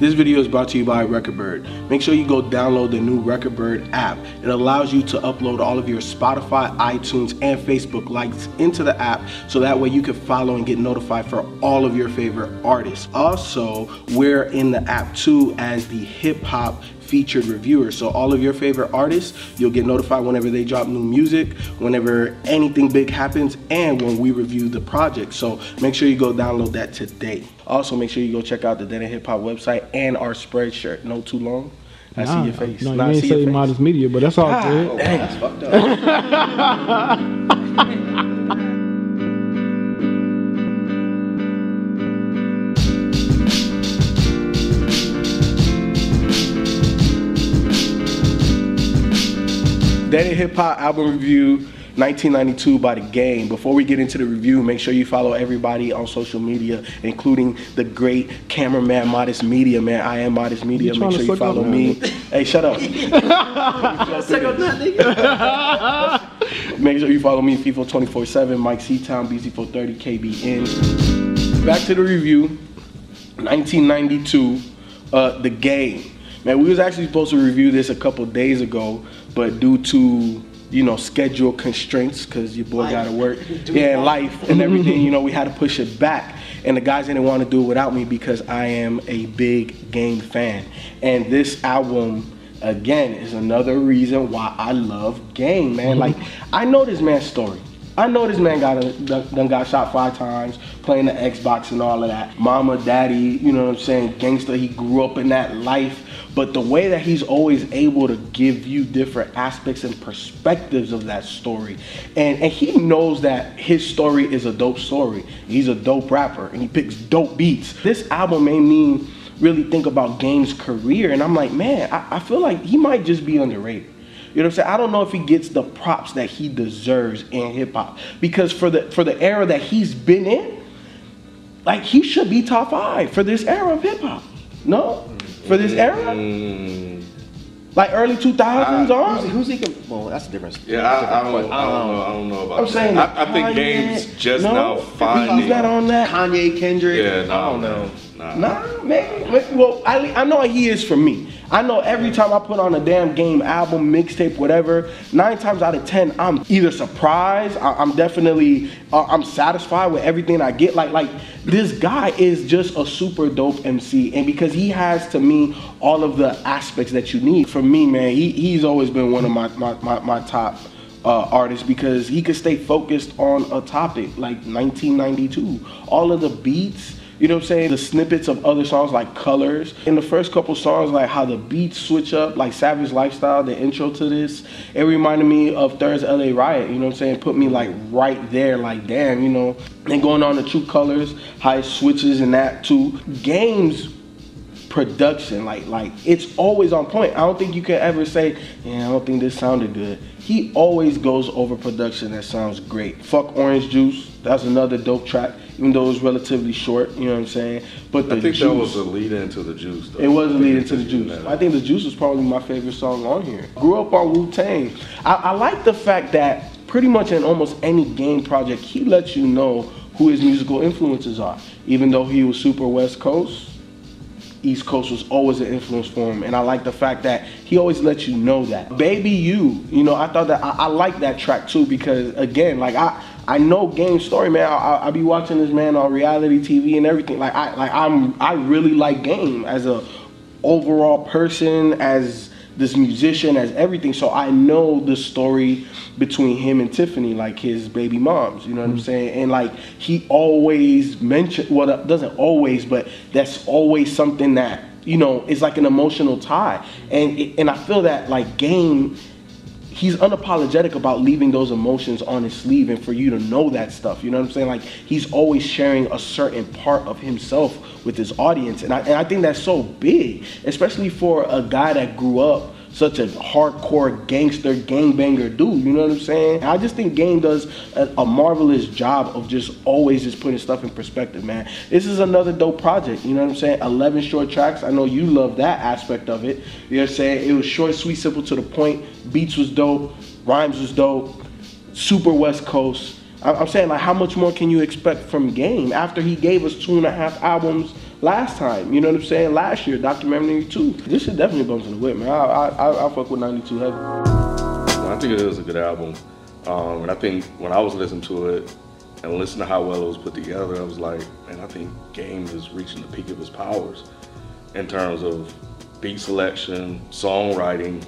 This video is brought to you by Recordbird. Make sure you go download the new Recordbird app. It allows you to upload all of your Spotify, iTunes, and Facebook likes into the app so that way you can follow and get notified for all of your favorite artists. Also, we're in the app too as the hip hop featured reviewer. So all of your favorite artists, you'll get notified whenever they drop new music, whenever anything big happens, and when we review the project. So make sure you go download that today. Also, make sure you go check out the Dead Hip Hop website and our Spreadshirt. No too long. I Nah, see your face. No, Nah, I you ain't say modest media, but that's all God good. damn. That's fucked up. Dead End Hip Hop album review 1992 by The Game. Before we get into the review, make sure you follow everybody on social media, including the great cameraman Modest Media, man. I am Modest Media. Make sure you follow me. Hey, shut up. Make sure you follow me, FIFO 24 7, Mike C-Town, BZ430, KBN. Back to the review. 1992, uh, The Game. Man, we was actually supposed to review this a couple days ago, but due to you know schedule constraints, because your boy got to work, yeah, and life and everything, you know, we had to push it back. And the guys didn't want to do it without me because I am a big Game fan, and this album again is another reason why I love Game, man. Like I know this man's story. I know this man got a, done, got shot five times playing the Xbox and all of that. Mama, daddy, you know what I'm saying? Gangster, he grew up in that life. But the way that he's always able to give you different aspects and perspectives of that story. And, and he knows that his story is a dope story. He's a dope rapper and he picks dope beats. This album made me really think about Game's career. And I'm like, man, I, I feel like he might just be underrated. You know what I'm saying? I don't know if he gets the props that he deserves in hip hop because for the for the era that he's been in, like he should be top five for this era of hip hop. No, for this era, mm. like early 2000s Who's, who's he? com- Well, that's a different. Yeah, I, I, different don't, question. I don't know. I don't know about I'm that. saying I, I think Kanye, Game's just no, now He's finding. not on that. Kanye, Kendrick. Yeah, no, I don't know. Nah. Maybe. Well, I, I know he is for me. I know every time I put on a damn game album, mixtape, whatever, nine times out of ten, I'm either surprised, I, I'm definitely, uh, I'm satisfied with everything I get. Like, like this guy is just a super dope MC, and because he has to me all of the aspects that you need. For me, man, he, he's always been one of my my, my, my top uh, because he could stay focused on a topic like 1992. All of the beats, you know what I'm saying? The snippets of other songs like Colors. In the first couple songs, like how the beats switch up, like Savage Lifestyle, the intro to this, it reminded me of Thurz' LA Riot, you know what I'm saying? Put me like right there, like damn, you know. And going on to True Colors, how it switches and that too. Games production like like it's always on point i don't think you can ever say yeah i don't think this sounded good he always goes over production that sounds great fuck orange juice that's another dope track even though it was relatively short you know what i'm saying but the I think juice, that was a lead into the juice. Though. it was a lead into the juice. I think the juice is probably my favorite song on here. Grew up on Wu Tang. I, I like the fact that pretty much in almost any game project, he lets you know who his musical influences are. Even though he was super West Coast, East Coast was always an influence for him, and I like the fact that he always lets you know that. Baby You, you know, I thought that I, I like that track too because again, like I I know Game Story, man. I, I, I be watching this man on reality TV and everything. Like I like I'm I really like Game as a overall person, as this musician, as everything. So I know the story between him and Tiffany, like his baby moms. You know what I'm mm-hmm. saying? And like he always mentioned, well, doesn't always, but that's always something that you know is like an emotional tie. And and I feel that like Game he's unapologetic about leaving those emotions on his sleeve and for you to know that stuff. You know what I'm saying? Like he's always sharing a certain part of himself with his audience. And I, and I think that's so big, especially for a guy that grew up such a hardcore gangster gangbanger dude. You know what I'm saying? I just think Game does a, a marvelous job of just always just putting stuff in perspective, man. This is another dope project. You know what I'm saying? 11 short tracks. I know you love that aspect of it. You know what I'm saying? It was short, sweet, simple, to the point. Beats was dope. Rhymes was dope. Super West Coast. I'm saying like, how much more can you expect from Game after he gave us two and a half albums last time. You know what I'm saying? Last year, documentary two. This shit definitely bumps in the whip, man. I I I, fuck with 92 heavy. I think it is a good album. Um, and I think when I was listening to it and listening to how well it was put together, I was like, man, I think Game is reaching the peak of his powers in terms of beat selection, songwriting,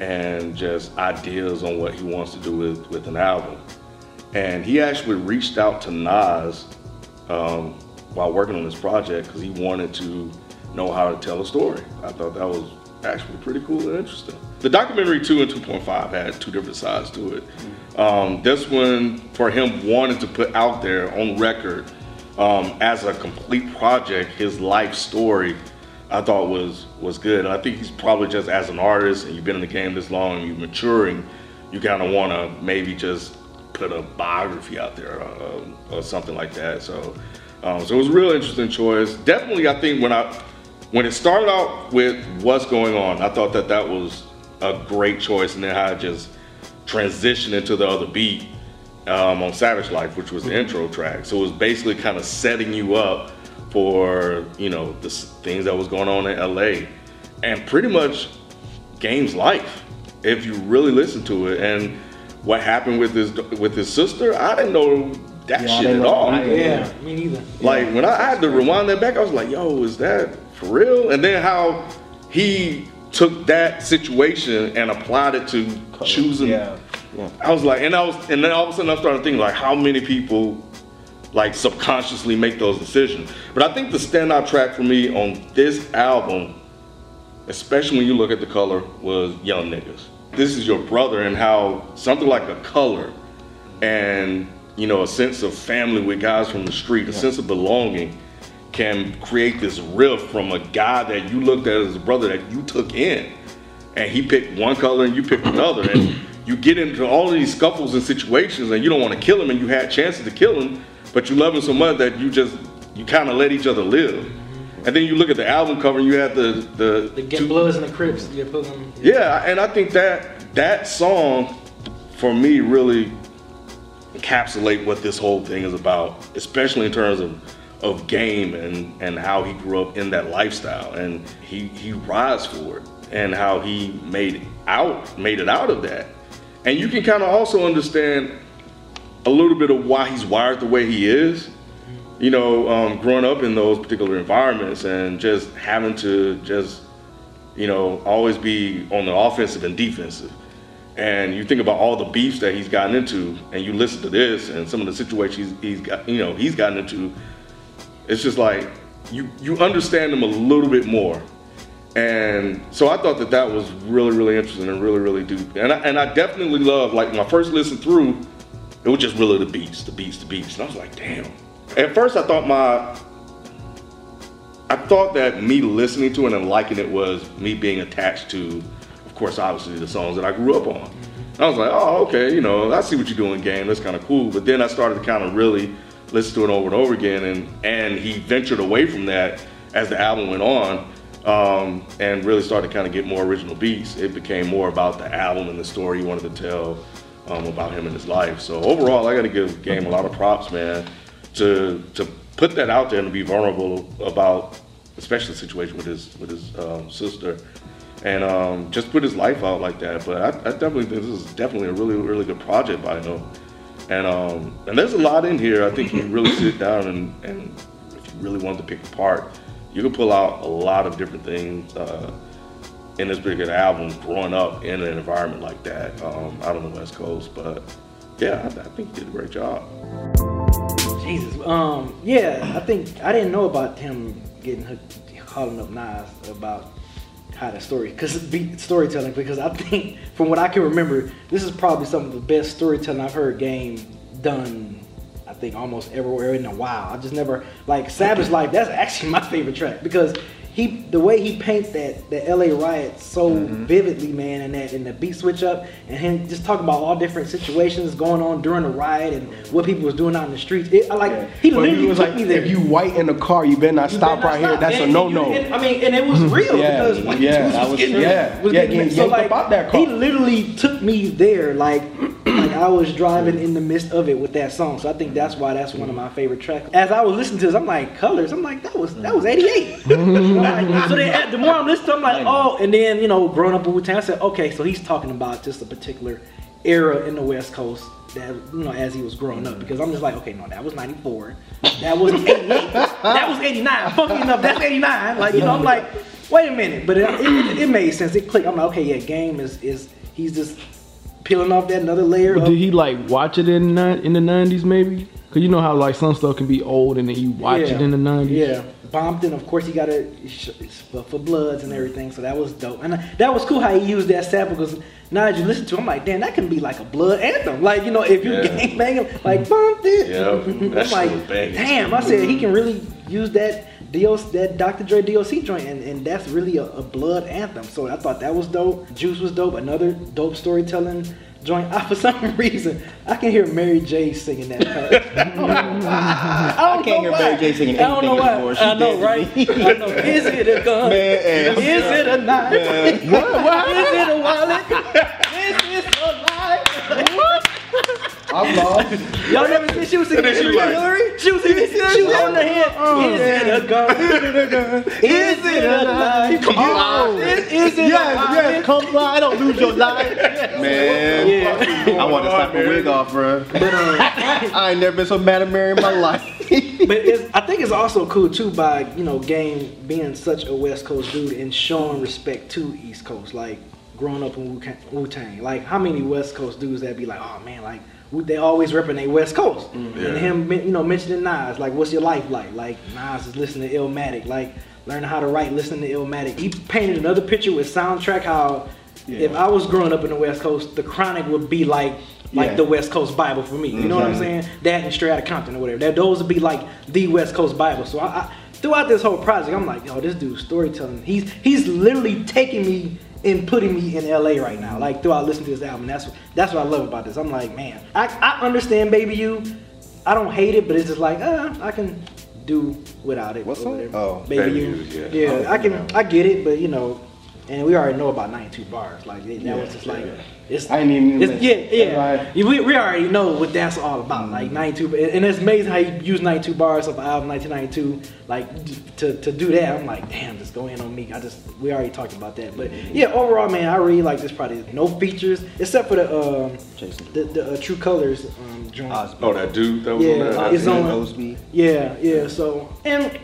and just ideas on what he wants to do with, with an album. And he actually reached out to Nas um, while working on this project because he wanted to know how to tell a story. I thought that was actually pretty cool and interesting. The documentary 2 and 2.5 had two different sides to it. Um, this one, for him, wanted to put out there on record um, as a complete project his life story. I thought was was good. I think he's probably just as an artist, and you've been in the game this long, and you're maturing. You kind of want to maybe just put a biography out there uh, or something like that. So, um, so it was a real interesting choice. Definitely, I think when I when it started out with what's going on, I thought that that was a great choice, and then how it just transitioned into the other beat um, on Savage Life, which was the intro track. So it was basically kind of setting you up for you know the things that was going on in LA, and pretty much Game's life, if you really listen to it, and what happened with his with his sister. I didn't know that Yeah, shit at all. I Yeah, me neither. Like when I had to rewind that back, I was like, "Yo, is that for real?" And then how he took that situation and applied it to choosing. Yeah. I was like, and I was, and then all of a sudden I started thinking like, how many people like subconsciously make those decisions? But I think the standout track for me on this album, especially when you look at the color, was Young Niggas. This is your brother and how something like a color and you know a sense of family with guys from the street, a sense of belonging can create this rift from a guy that you looked at as a brother that you took in. And he picked one color and you picked another. And you get into all of these scuffles and situations and you don't want to kill him and you had chances to kill him but you love him so much that you just you kind of let each other live. And then you look at the album cover and you have the the, The Get two- Bloods and the Crips. Yeah, yeah and i think that that song for me really encapsulate what this whole thing is about especially in terms of of game and and how he grew up in that lifestyle. And he he rides for it and how he made out made it out of that. And you can kind of also understand a little bit of why he's wired the way he is. You know um, growing up in those particular environments and just having to just you know always be on the offensive and defensive and you think about all the beefs that he's gotten into and you listen to this and some of the situations he's, he's got you know he's gotten into it's just like you you understand him a little bit more. And so i thought that that was really really interesting and really really deep. And I, and I definitely love like my first listen through it was just really the beats the beats the beats. And i was like damn. At first i thought my I thought that me listening to it and liking it was me being attached to, course, obviously the songs that I grew up on. I was like, oh, okay, you know, I see what you're doing, game. That's kind of cool. But then I started to kind of really listen to it over and over again, and and he ventured away from that as the album went on, um, and really started to kind of get more original beats. It became more about the album and the story he wanted to tell um, about him and his life. So overall, I got to give Game a lot of props, man, to to put that out there and be vulnerable about, especially the situation with his with his um, sister, and um, just put his life out like that. But I, I definitely think this is definitely a really really good project by him, and um, and there's a lot in here. I think you really sit down and and if you really wanted to pick apart, you can pull out a lot of different things. Uh, in this particular album, growing up in an environment like that um, out on the West Coast, but yeah, I, I think he did a great job. Jesus. Um. Yeah, I think I didn't know about him getting hooked, calling up Nas about how the story, because be storytelling. Because I think, from what I can remember, this is probably some of the best storytelling I've heard Game done. I think almost everywhere in a while. I just never like Savage Life. That's actually my favorite track because he the way he paints that the LA riot so Mm-hmm. vividly, man, and that and the beat switch up and him just talking about all different situations going on during the riot and what people was doing out in the streets. It, I like he But literally he was took like, me there. if you white in the car, you better not You stop better right not here. stop. That's a no no. I mean, and it was real Yeah, because yeah, was was getting. Yeah, was yeah, getting getting so like that car. he literally took me there, like like I was driving in the midst of it with that song. So I think that's why that's one of my favorite tracks. As I was listening to this, I'm like, Colors. I'm like, that was that was 88. Like- so then, the more I'm listening, to it, I'm like, oh. And then you know, growing up in Wu Tang, I said, okay, so he's talking about just a particular era in the West Coast. That you know, as he was growing up, because I'm just like, okay, no, that was '94, that was '88, that was '89. Funky enough, that's '89. Like, you know, I'm like, wait a minute, but it, it, it made sense. It clicked. I'm like, okay, yeah, Game is is he's just peeling off that another layer. But did he like watch it in ni- in the nineties maybe? Cause you know how like some stuff can be old and then you watch yeah, it in the nineties. Yeah, Bompton, of course, he got it for, for Bloods and everything, so that was dope. And uh, that was cool how he used that sample because now that you listen to, it, I'm like, damn, that can be like a Blood anthem. Like you know, if you Yeah. gang banging like Bompton, Yeah, I'm like, banging. damn. I said he can really use that. DOC, that Dr. Dre DOC joint, and, and that's really a, a blood anthem. So I thought that was dope. Juice was dope. Another dope storytelling joint. I, for some reason, I can hear Mary J singing that part. I, don't I can't know hear why. Mary J singing I don't know anything why. anymore. She I know, right? I know. Is it a gun? Man, Is it a knife? What? What? Is it a wallet? Y'all never seen she was And then she like- Hillary? She was she was on the head. Is it a gun? Is it a life? Oh. Is, is it Yes, a yes, come fly, don't lose your life. Man, Yeah. I want to slap a wig off, bro. But uh, I ain't never been so mad at Mary in my life. but it's, I think it's also cool too by you know Game being such a West Coast dude and showing respect to East Coast. Like growing up in Wu Tang, like how many West Coast dudes that be like, oh man, like they always repping they West Coast. Mm-hmm. Yeah. And him, you know, mentioning Nas, like what's your life like? Like Nas is listening to Illmatic, like learning how to write, listening to Illmatic. He painted another picture with soundtrack how. If I was growing up in the West Coast, the Chronic would be like like Yeah. the West Coast Bible for me. You know what I'm saying? That and Straight Outta Compton or whatever. That those would be like the West Coast Bible. So I, I throughout this whole project, I'm like, yo, this dude's storytelling. He's he's literally taking me and putting me in LA right now. Like throughout listening to this album, that's that's what I love about this. I'm like, man, I, I understand Baby You. I don't hate it, but it's just like, uh, I can do without it. What's song? whatever. Oh. Baby, Baby You. Yeah, yeah. I can I get it, but you know. And we already know about 92 bars. Like that was just like it's. I ain't even It's, yeah, yeah. Right. We, we already know what that's all about. Like 92, and it's amazing how you use 92 bars of the album 1992. Like to, to do that, I'm like, damn, just go in on me. I just we already talked about that, but yeah, overall, man, I really like this project. No features except for the um Jason. the, the uh, True Colors um joint. Oh, that dude that was Yeah, on that. it's on- Osby. Yeah, yeah. So, and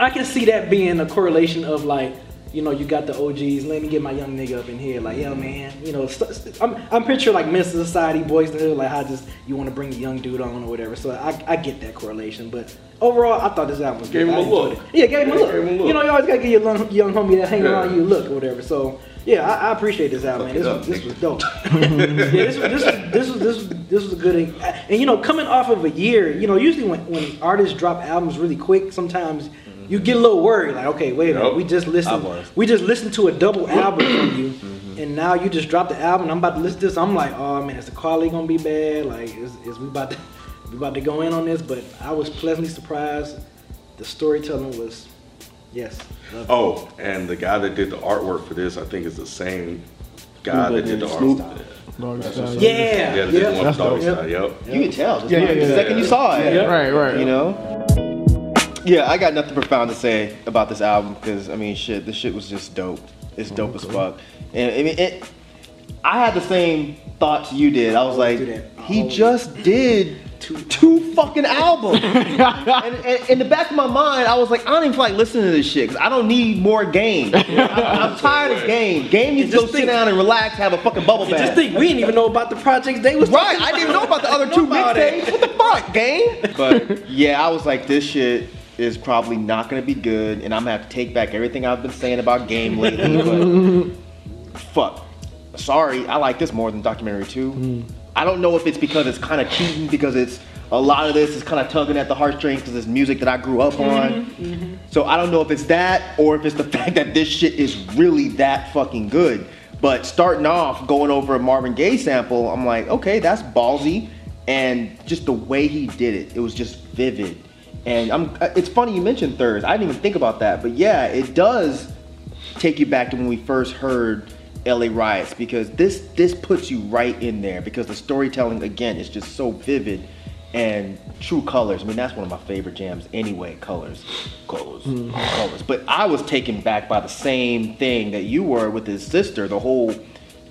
I can see that being a correlation of like, you know, you got the OGs. Let me get my young nigga up in here. Like, yeah, man. You know, st- st- I'm I'm picturing like Menace Society, Boyz n the Hood, like how just you want to bring a young dude on or whatever. So I, I get that correlation, but. Overall, I thought this album was Gave good. him I a look. it. Yeah, gave him a look. Yeah, gave him a look. You know, you always gotta give your young, young homie that hang Yeah. around you a look or whatever. So yeah, I, I appreciate this album, man. This, Fuck it was, this was dope. yeah, this, was- this, was- this was this was this was a good and you know coming off of a year, you know usually when, when artists drop albums really quick, sometimes you get a little worried like okay wait a minute Yep. we just I listened was. we just listened to a double album from you mm-hmm. and now you just dropped the album I'm about to listen to this I'm like oh man is the quality gonna be bad like is, is we about to we about to go in on this but I was pleasantly surprised the storytelling was yes love. Oh, and the guy that did the artwork for this, I think, is the same guy that did did the artwork. Doggy style, yeah Yeah, yeah, that did the one That's with Doggy dope. Style. Yep. You can tell. Yeah, yeah, the yeah, second yeah. you saw it. Yeah. Right, right. You know? Yeah, I got nothing profound to say about this album because I mean, shit, this shit was just dope. It's dope as fuck. And I mean, it. I had the same thoughts you did. I was like, do he just did Two- two, fucking albums. and, and in the back of my mind, I was like, I don't even feel like listening to this shit because I don't need more game. I, am tired of game. Game needs to just go think- sit down and relax, have a fucking bubble bath. just think we didn't even know about the projects they was Right, I didn't know about the other two Know about mixtapes. What the fuck, game? But yeah, I was like, this shit is probably not gonna be good, and I'm gonna have to take back everything I've been saying about game lately. But fuck, sorry, I like this more than documentary two. Hmm. I don't know if it's because it's kind of cheating because it's a lot of this is kind of tugging at the heartstrings because it's music that I grew up mm-hmm. on. Mm-hmm. So I don't know if it's that or if it's the fact that this shit is really that fucking good. But starting off, going over a Marvin Gaye sample, I'm like, okay, that's ballsy, and just the way he did it, it was just vivid. And I'm, uh, it's funny you mentioned Thurz. I didn't even think about that, but yeah, it does take you back to when we first heard LA Riots because this this puts you right in there because the storytelling again is just so vivid and true colors. I mean that's one of my favorite jams anyway. Colors, colors, colors. But I was taken back by the same thing that you were with his sister. The whole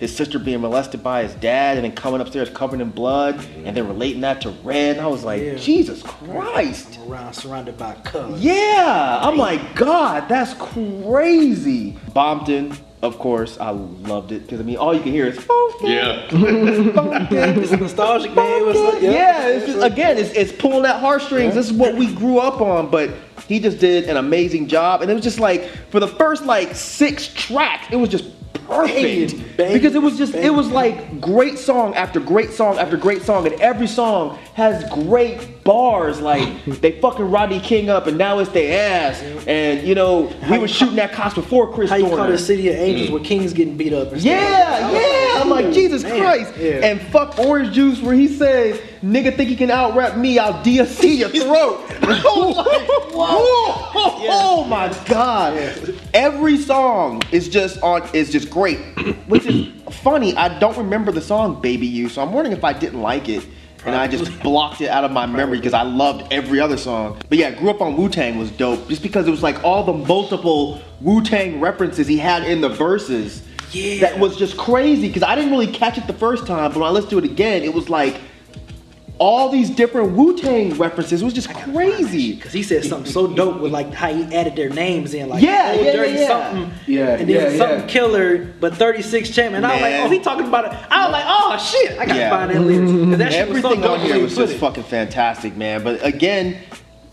his sister being molested by his dad and then coming upstairs covered in blood and then relating that to Red. And I was like, Yeah. Jesus Christ. Around surrounded by colors. Yeah, I'm like, God, that's crazy. Bompton, of course, I loved it because I mean, all you can hear is Bompton, Yeah. Bompton, It's nostalgic, man. What's up? yeah, it's just again, it's, it's pulling at heartstrings. This is what we grew up on, but he just did an amazing job, and it was just like for the first like six tracks, it was just perfect Banging, banging, because it was just it was like great song after great song after great song, and every song has great bars. Like they fucking Rodney King up, and now it's their ass, and you know we were shooting that cost before Chris How you call the city of angels mm. where kings getting beat up? And stuff like Yeah, that. I was yeah. Like, Jesus man, Christ. yeah. And fuck Orange Juice where he says, nigga think he can out rap me, I'll DSC your throat. Was oh my God. Every song is just on is just great. Which is funny, I don't remember the song Baby You, so I'm wondering if I didn't like it. And I just blocked it out of my memory because I loved every other song. But yeah, grew up on Wu Tang was dope just because it was like all the multiple Wu Tang references he had in the verses Yeah. that was just crazy because I didn't really catch it the first time, but when I listened to it again, it was like all these different Wu Tang references. It was just crazy. Because he said something so dope with like how he added their names in, like Yeah, yeah, Dirty yeah. something, Yeah, and then yeah, something yeah. killer, but 36 champ. And I was like, oh, he talking about it. I was like, oh shit, I gotta Yeah. find that lyrics. 'Cause That shit was so Everything on here was just it. fucking fantastic, man. But again,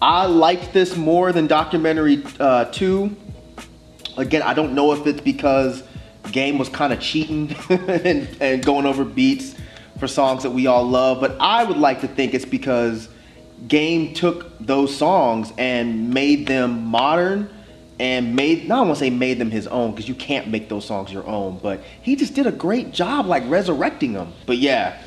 I liked this more than documentary uh, two. Again, I don't know if it's because Game was kind of cheating and, and going over beats for songs that we all love, but I would like to think it's because Game took those songs and made them modern and made, not I want to say made them his own because you can't make those songs your own, but he just did a great job like resurrecting them. But yeah,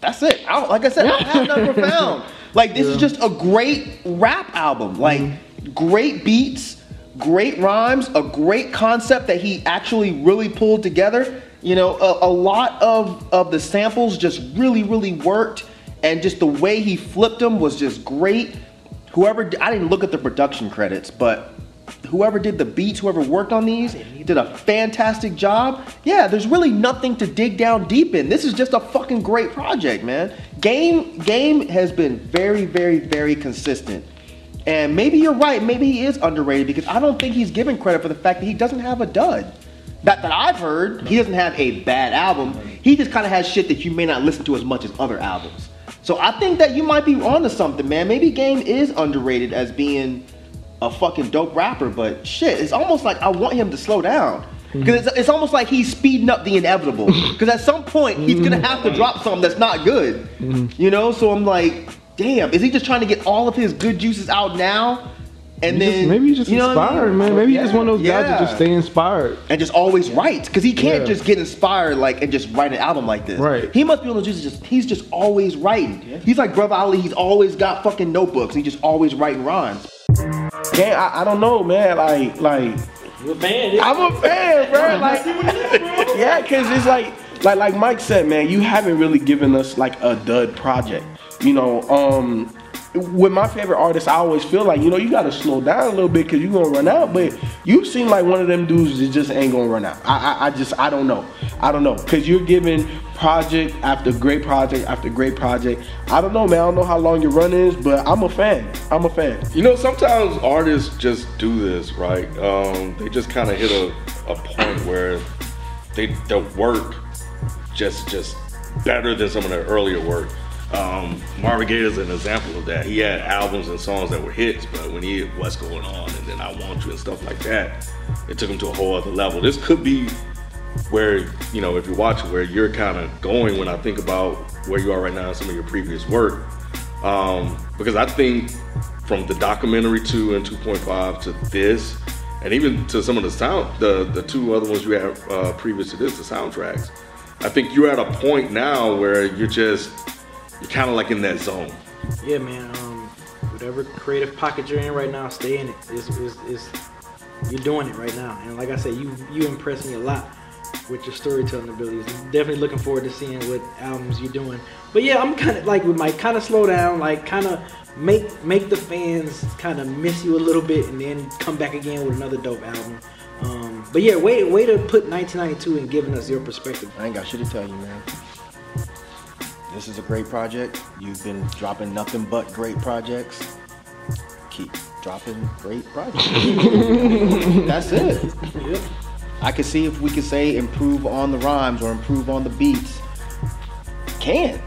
that's it. I don't, like I said, I have nothing found. Like this is just a great rap album. Like mm-hmm. great beats, great rhymes, a great concept that he actually really pulled together. You know, a, a lot of of the samples just really, really worked, and just the way he flipped them was just great. Whoever I didn't look at the production credits, but whoever did the beats, whoever worked on these, he did a fantastic job. Yeah, there's really nothing to dig down deep in. This is just a fucking great project, man. Game Game has been very, very, very consistent. And maybe you're right, maybe he is underrated because I don't think he's given credit for the fact that he doesn't have a dud. That that I've heard, he doesn't have a bad album. He just kind of has shit that you may not listen to as much as other albums. So I think that you might be onto something, man. Maybe Game is underrated as being a fucking dope rapper, but shit, it's almost like I want him to slow down. Because it's, it's almost like he's speeding up the inevitable. Because at some point, he's gonna have to drop something that's not good. Mm-hmm. You know? So I'm like, damn, is he just trying to get all of his good juices out now? And He then just- maybe he's just you know what I inspired, mean? man. Maybe he's just one of those guys that just stay inspired. and just always write because he can't Yeah. just get inspired like and just write an album like this. Right. He must be one of those dudes that just he's just always writing. He's like Brother Ali. He's always got fucking notebooks. He's just always writing rhymes. Yeah, I, I don't know, man. Like, like You a fan? I'm a fan, bro. Like, yeah, cause it's like, like, like Mike said, man. You haven't really given us like a dud project. You know, um, with my favorite artists, I always feel like you know you gotta slow down a little bit because you're gonna run out. But you seem like one of them dudes that just ain't gonna run out. I, I, I just, I don't know. I don't know, cause you're giving project after great project after great project. I don't know, man. I don't know how long your run is, but I'm a fan. I'm a fan. You know, sometimes artists just do this, right? Um, they just kind of hit a, a point where they the work just just better than some of their earlier work. Um, Marvin Gaye is an example of that. He had albums and songs that were hits, but when he hit What's Going On and then I Want You and stuff like that, it took him to a whole other level. This could be where, you know, if you're watching, where you're kind of going when I think about where you are right now in some of your previous work. Um, because I think from the documentary 2 and 2.5 to this, and even to some of the sound, the, the two other ones you had uh, previous to this, the soundtracks, I think you're at a point now where you're just, you're kind of like in that zone. Yeah, man. Um, whatever creative pocket you're in right now, stay in it. It's, it's, it's, you're doing it right now, and like I said, you you impress me a lot with your storytelling abilities. Definitely looking forward to seeing what albums you're doing. But yeah, I'm kind of like with Mike, kind of slow down, like kind of make make the fans kind of miss you a little bit, and then come back again with another dope album. Um, but yeah, way way to put 1992 and giving us your perspective. I ain't got shit to tell you, man. This is a great project. You've been dropping nothing but great projects. Keep dropping great projects. That's it. I could see if we could say improve on the rhymes or improve on the beats. Can.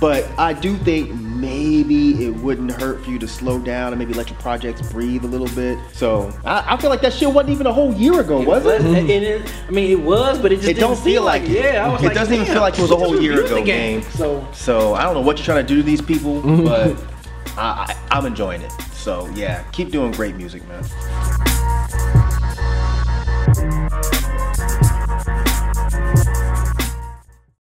But I do think maybe it wouldn't hurt for you to slow down and maybe let your projects breathe a little bit. So I, I feel like that shit wasn't even a whole year ago, was But- it? and it- I mean, it was, but it just It didn't don't feel like it. Yeah, I was It like, doesn't even feel like it was a whole year ago game. So So I don't know what you're trying to do to these people, but I, I, I'm enjoying it. So yeah, keep doing great music, man.